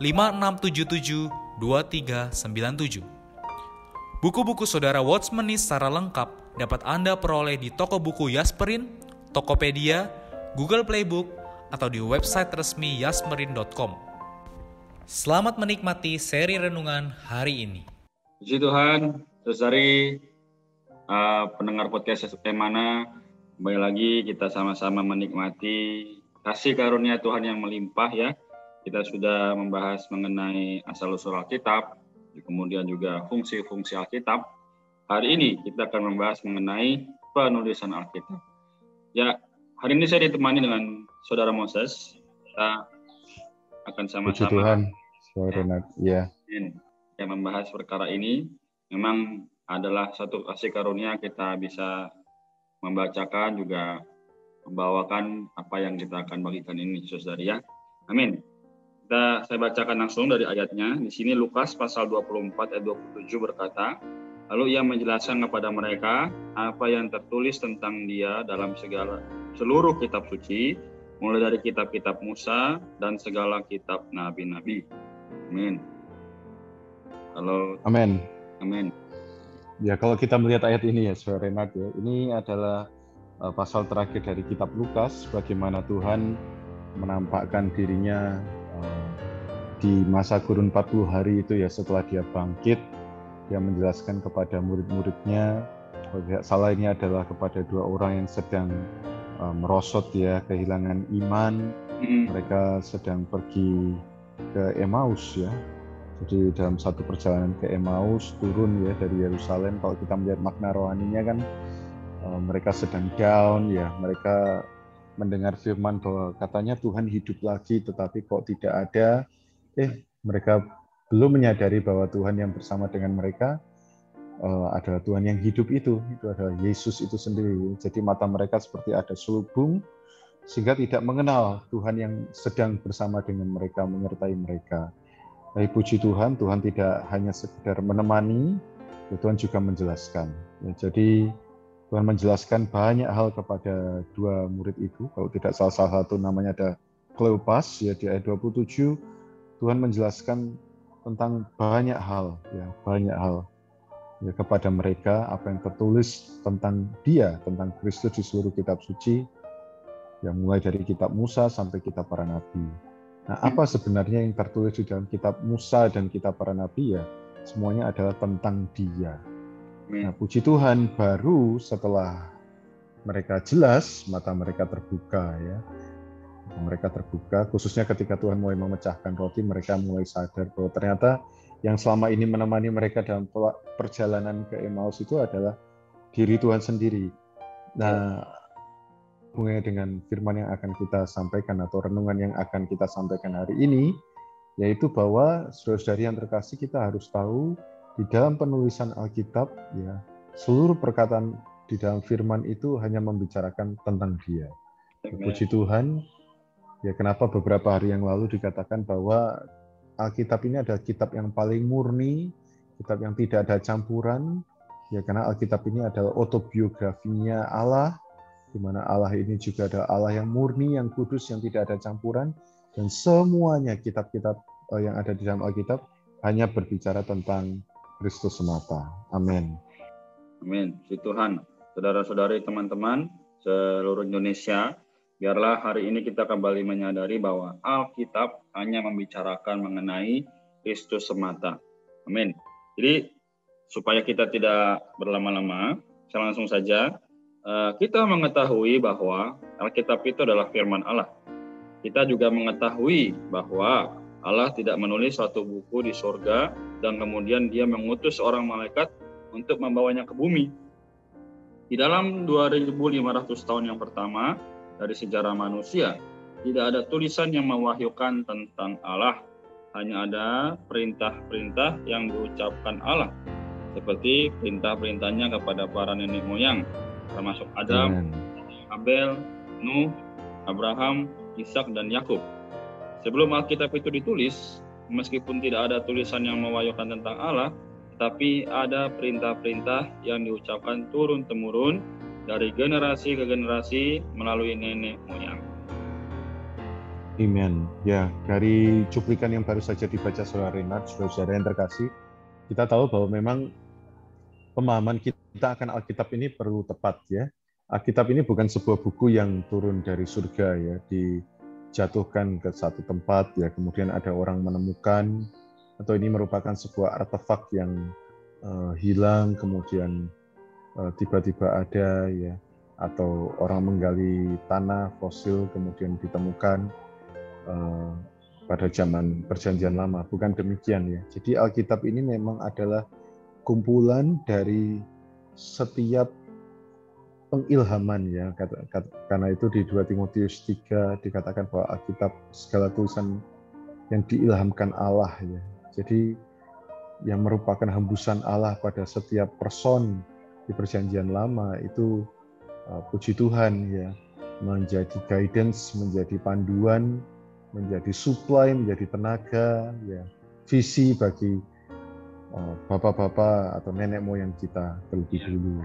5677 2397. Buku-buku saudara Watchmeni secara lengkap dapat Anda peroleh di toko buku Yasmerin, Tokopedia, Google Playbook, atau di website resmi yasmerin.com. Selamat menikmati seri renungan hari ini. Puji Tuhan, saudari uh, pendengar podcast mana kembali lagi kita sama-sama menikmati kasih karunia Tuhan yang melimpah ya kita sudah membahas mengenai asal-usul Alkitab, kemudian juga fungsi-fungsi Alkitab. Hari ini kita akan membahas mengenai penulisan Alkitab. Ya, hari ini saya ditemani dengan Saudara Moses. Kita akan sama-sama. Tuhan, Saudara ya. ya. Yang membahas perkara ini memang adalah satu kasih karunia kita bisa membacakan juga membawakan apa yang kita akan bagikan ini, saudara ya. Amin. Kita saya bacakan langsung dari ayatnya. Di sini Lukas pasal 24 ayat 27 berkata, Lalu ia menjelaskan kepada mereka apa yang tertulis tentang dia dalam segala seluruh kitab suci, mulai dari kitab-kitab Musa dan segala kitab nabi-nabi. Amin. Kalau Amin. Amin. Ya kalau kita melihat ayat ini ya, Saudara Renat ya, ini adalah uh, pasal terakhir dari kitab Lukas, bagaimana Tuhan menampakkan dirinya di masa kurun 40 hari itu ya setelah dia bangkit dia menjelaskan kepada murid-muridnya kalau tidak salah ini adalah kepada dua orang yang sedang uh, merosot ya kehilangan iman. Mm. mereka sedang pergi ke Emmaus ya. Jadi dalam satu perjalanan ke Emmaus turun ya dari Yerusalem. Kalau kita melihat makna rohaninya kan uh, mereka sedang down ya. Mereka mendengar firman bahwa katanya Tuhan hidup lagi tetapi kok tidak ada eh mereka belum menyadari bahwa Tuhan yang bersama dengan mereka uh, adalah Tuhan yang hidup itu, itu adalah Yesus itu sendiri. Jadi mata mereka seperti ada selubung sehingga tidak mengenal Tuhan yang sedang bersama dengan mereka, menyertai mereka. Tapi puji Tuhan, Tuhan tidak hanya sekedar menemani, ya Tuhan juga menjelaskan. Ya, jadi Tuhan menjelaskan banyak hal kepada dua murid itu. Kalau tidak salah satu namanya ada Kleopas ya di ayat 27 Tuhan menjelaskan tentang banyak hal, ya banyak hal ya kepada mereka apa yang tertulis tentang Dia, tentang Kristus di seluruh kitab suci, yang mulai dari kitab Musa sampai kitab para nabi. Nah, apa sebenarnya yang tertulis di dalam kitab Musa dan kitab para nabi ya? Semuanya adalah tentang Dia. Nah, puji Tuhan baru setelah mereka jelas, mata mereka terbuka ya mereka terbuka, khususnya ketika Tuhan mulai memecahkan roti, mereka mulai sadar bahwa ternyata yang selama ini menemani mereka dalam perjalanan ke Emmaus itu adalah diri Tuhan sendiri. Nah, hubungannya dengan firman yang akan kita sampaikan atau renungan yang akan kita sampaikan hari ini, yaitu bahwa saudara-saudari yang terkasih kita harus tahu di dalam penulisan Alkitab, ya seluruh perkataan di dalam firman itu hanya membicarakan tentang Dia. Puji Tuhan, Ya, kenapa beberapa hari yang lalu dikatakan bahwa Alkitab ini adalah kitab yang paling murni, kitab yang tidak ada campuran, ya karena Alkitab ini adalah autobiografinya Allah, di mana Allah ini juga adalah Allah yang murni, yang kudus, yang tidak ada campuran, dan semuanya kitab-kitab eh, yang ada di dalam Alkitab hanya berbicara tentang Kristus semata. Amin. Amin. Tuhan, saudara-saudari, teman-teman seluruh Indonesia, Biarlah hari ini kita kembali menyadari bahwa Alkitab hanya membicarakan mengenai Kristus semata. Amin. Jadi supaya kita tidak berlama-lama, saya langsung saja eh, kita mengetahui bahwa Alkitab itu adalah firman Allah. Kita juga mengetahui bahwa Allah tidak menulis suatu buku di surga dan kemudian dia mengutus orang malaikat untuk membawanya ke bumi. Di dalam 2500 tahun yang pertama dari sejarah manusia, tidak ada tulisan yang mewahyukan tentang Allah. Hanya ada perintah-perintah yang diucapkan Allah seperti perintah-perintahnya kepada para nenek moyang, termasuk Adam, Abel, Nuh, Abraham, Ishak, dan Yakub. Sebelum Alkitab itu ditulis, meskipun tidak ada tulisan yang mewahyukan tentang Allah, tapi ada perintah-perintah yang diucapkan turun-temurun dari generasi ke generasi melalui nenek moyang. Amen. Ya, dari cuplikan yang baru saja dibaca saudara Renat, saudara yang terkasih, kita tahu bahwa memang pemahaman kita akan Alkitab ini perlu tepat ya. Alkitab ini bukan sebuah buku yang turun dari surga ya, dijatuhkan ke satu tempat ya, kemudian ada orang menemukan atau ini merupakan sebuah artefak yang uh, hilang kemudian tiba-tiba ada ya atau orang menggali tanah fosil kemudian ditemukan uh, pada zaman perjanjian lama. Bukan demikian ya. Jadi Alkitab ini memang adalah kumpulan dari setiap pengilhaman ya karena itu di 2 Timotius 3 dikatakan bahwa Alkitab segala tulisan yang diilhamkan Allah ya. Jadi yang merupakan hembusan Allah pada setiap person di perjanjian lama itu uh, puji Tuhan ya menjadi guidance, menjadi panduan menjadi supply, menjadi tenaga, ya visi bagi eh, bapak-bapak atau nenek moyang kita terlebih ya. dulu.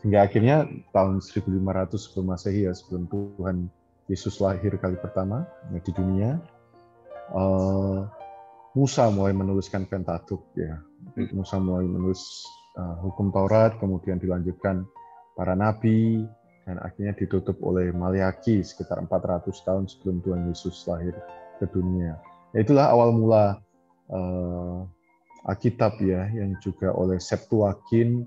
Sehingga akhirnya tahun 1500 sebelum Masehi ya, sebelum Tuhan Yesus lahir kali pertama ya, di dunia, uh, Musa mulai menuliskan Pentateuch ya. Hmm. Musa mulai menulis uh, hukum Taurat, kemudian dilanjutkan para nabi, dan akhirnya ditutup oleh Maliaki sekitar 400 tahun sebelum Tuhan Yesus lahir ke dunia. Ya, itulah awal mula uh, Alkitab ya yang juga oleh Septuagint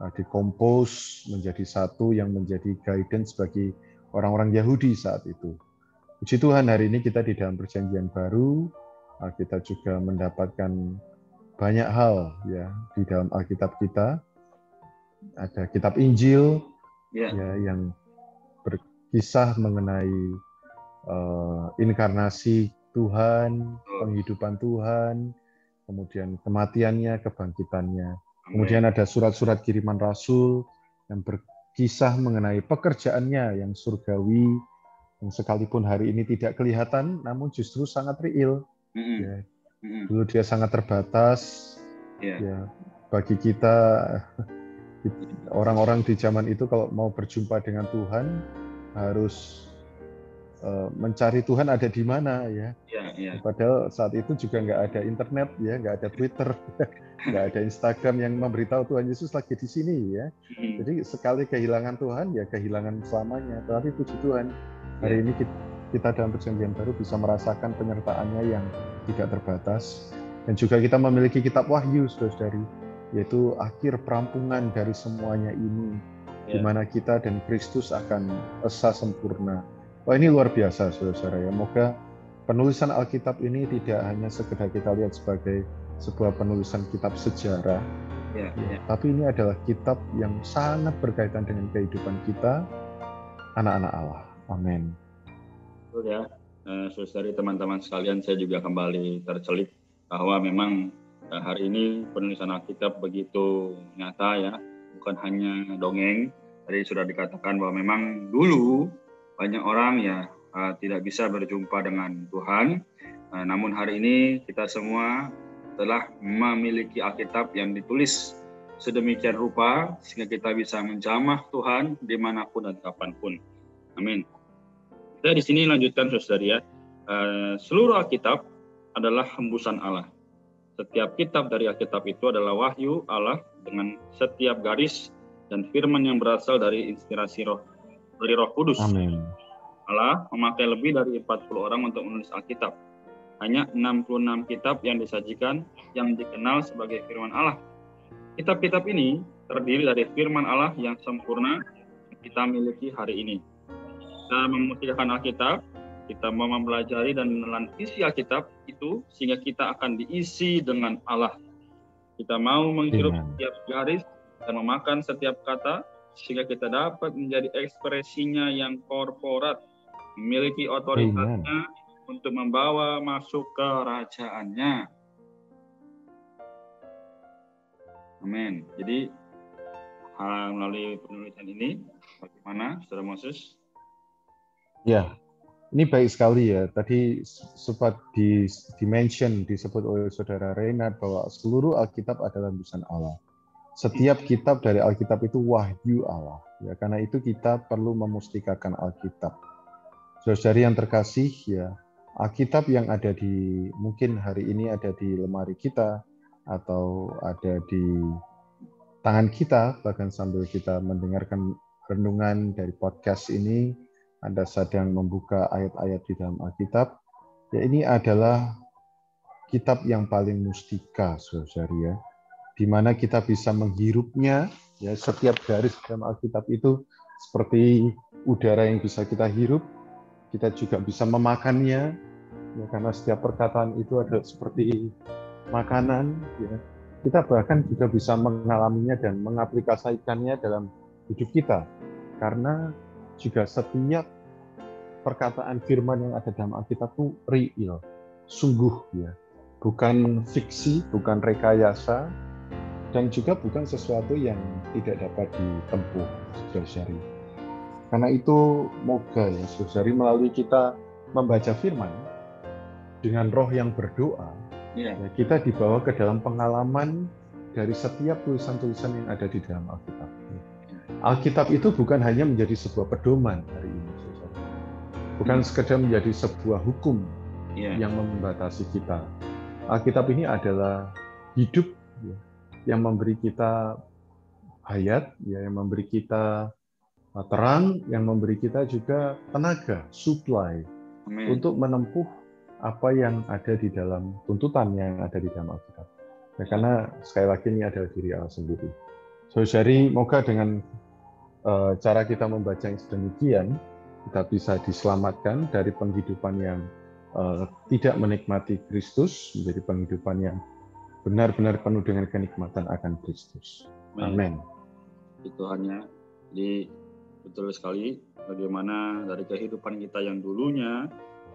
uh, dikompos menjadi satu yang menjadi guidance bagi orang-orang Yahudi saat itu. Puji Tuhan hari ini kita di dalam perjanjian baru kita juga mendapatkan banyak hal ya di dalam Alkitab kita. Ada kitab Injil, yeah. ya yang berkisah mengenai uh, inkarnasi Tuhan, penghidupan Tuhan, kemudian kematiannya, kebangkitannya. Amen. Kemudian ada surat-surat kiriman Rasul yang berkisah mengenai pekerjaannya yang surgawi, yang sekalipun hari ini tidak kelihatan, namun justru sangat real. Mm -hmm. ya. Mm -hmm. Dulu dia sangat terbatas. Yeah. Ya, bagi kita orang-orang di zaman itu kalau mau berjumpa dengan Tuhan harus uh, mencari Tuhan ada di mana ya. Ya, ya. Padahal saat itu juga nggak ada internet ya, nggak ada Twitter, nggak ada Instagram yang memberitahu Tuhan Yesus lagi di sini ya. Hmm. Jadi sekali kehilangan Tuhan ya kehilangan selamanya. Tapi puji Tuhan hari ya. ini kita, kita dalam perjanjian baru bisa merasakan penyertaannya yang tidak terbatas dan juga kita memiliki kitab Wahyu saudari yaitu akhir perampungan dari semuanya ini, yeah. di mana kita dan Kristus akan esa sempurna. Wah ini luar biasa, saudara-saudara ya. Moga penulisan Alkitab ini tidak hanya sekedar kita lihat sebagai sebuah penulisan kitab sejarah, yeah, ya, yeah. tapi ini adalah kitab yang sangat berkaitan dengan kehidupan kita, anak-anak Allah. Amin. Ya, uh, teman-teman sekalian, saya juga kembali tercelik bahwa memang Eh, hari ini penulisan Alkitab begitu nyata ya, bukan hanya dongeng. Tadi sudah dikatakan bahwa memang dulu banyak orang ya uh, tidak bisa berjumpa dengan Tuhan. Uh, namun hari ini kita semua telah memiliki Alkitab yang ditulis sedemikian rupa sehingga kita bisa menjamah Tuhan di mana pun dan kapan pun. Amin. Kita di sini lanjutkan saudara ya. Uh, seluruh Alkitab adalah hembusan Allah. Setiap kitab dari Alkitab itu adalah wahyu Allah dengan setiap garis dan firman yang berasal dari inspirasi roh dari Roh Kudus. Amin. Allah memakai lebih dari 40 orang untuk menulis Alkitab. hanya 66 kitab yang disajikan yang dikenal sebagai firman Allah. Kitab-kitab ini terdiri dari firman Allah yang sempurna yang kita miliki hari ini. Kita memusnahkan Alkitab, kita mau mempelajari dan menelan isi Alkitab itu sehingga kita akan diisi dengan Allah. Kita mau menghirup setiap garis dan memakan setiap kata sehingga kita dapat menjadi ekspresinya yang korporat, memiliki otoritasnya Amen. untuk membawa masuk kerajaannya. Amin. Jadi melalui penulisan ini, bagaimana, Saudara Moses? Ya, ini baik sekali ya. Tadi sempat di dimention disebut oleh Saudara Reynard bahwa seluruh Alkitab adalah tulisan Allah. Setiap kitab dari Alkitab itu wahyu Allah. Ya, karena itu kita perlu memustikakan Alkitab. Saudari yang terkasih ya, Alkitab yang ada di mungkin hari ini ada di lemari kita, atau ada di tangan kita, bahkan sambil kita mendengarkan renungan dari podcast ini, Anda sedang membuka ayat-ayat di dalam Alkitab, ya ini adalah kitab yang paling mustika, saudari ya, di mana kita bisa menghirupnya, ya setiap garis dalam Alkitab itu seperti udara yang bisa kita hirup, kita juga bisa memakannya, ya karena setiap perkataan itu adalah seperti makanan, ya, kita bahkan juga bisa mengalaminya dan mengaplikasikannya dalam hidup kita. Karena juga setiap perkataan firman yang ada dalam Alkitab itu real, sungguh ya. Bukan fiksi, bukan rekayasa, dan juga bukan sesuatu yang tidak dapat ditempuh, saudari. Karena itu, moga ya, saudari melalui kita membaca firman, dengan roh yang berdoa, Yeah. Ya, kita dibawa ke dalam pengalaman dari setiap tulisan-tulisan yang ada di dalam Alkitab. Alkitab itu bukan hanya menjadi sebuah pedoman hari ini, bukan hmm. sekedar menjadi sebuah hukum yeah. yang membatasi kita. Alkitab ini adalah hidup ya, yang memberi kita hayat, ya, yang memberi kita terang, yang memberi kita juga tenaga, supply Amen. untuk menempuh apa yang ada di dalam tuntutan yang ada di dalam Alkitab. Ya, karena sekali lagi ini adalah diri Allah sendiri. Saudari, moga dengan cara kita membaca yang sedemikian, kita bisa diselamatkan dari penghidupan yang uh, tidak menikmati Kristus menjadi penghidupan yang benar-benar penuh dengan kenikmatan akan Kristus. Amin. Itu hanya di betul sekali bagaimana dari kehidupan kita yang dulunya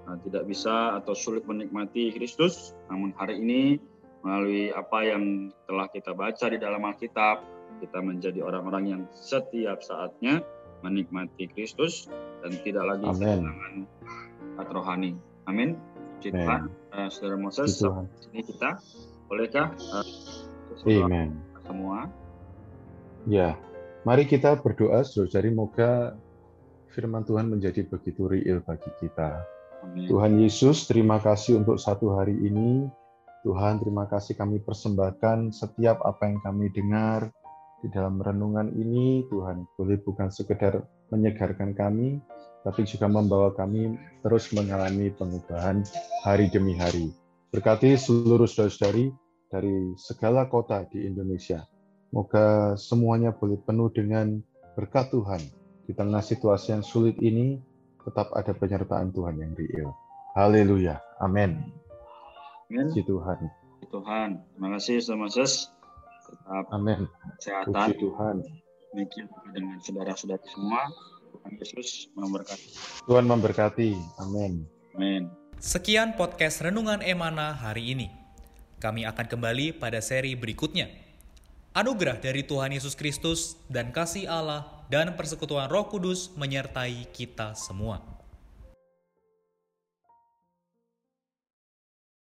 Nah, tidak bisa atau sulit menikmati Kristus. Namun hari ini melalui apa yang telah kita baca di dalam Alkitab, kita menjadi orang-orang yang setiap saatnya menikmati Kristus dan tidak lagi kehilangan rohani. Amin. Tuhan, uh, Saudara Moses, ini kita bolehkah uh, Amen. semua? Ya, mari kita berdoa, saudari, moga firman Tuhan menjadi begitu real bagi kita Tuhan Yesus, terima kasih untuk satu hari ini. Tuhan, terima kasih kami persembahkan setiap apa yang kami dengar di dalam renungan ini. Tuhan, boleh bukan sekedar menyegarkan kami, tapi juga membawa kami terus mengalami pengubahan hari demi hari. Berkati seluruh saudara-saudari dari segala kota di Indonesia. Moga semuanya boleh penuh dengan berkat Tuhan di tengah situasi yang sulit ini tetap ada penyertaan Tuhan yang real. Haleluya. Amin. Amin. Puji Tuhan. Tuhan. Terima kasih sama. Tetap Amin. Kesehatan. Puji Tuhan. Demikian dengan saudara-saudari semua. Tuhan Yesus memberkati. Tuhan memberkati. Amin. Amin. Sekian podcast Renungan Emana hari ini. Kami akan kembali pada seri berikutnya. Anugerah dari Tuhan Yesus Kristus dan kasih Allah dan persekutuan Roh Kudus menyertai kita semua.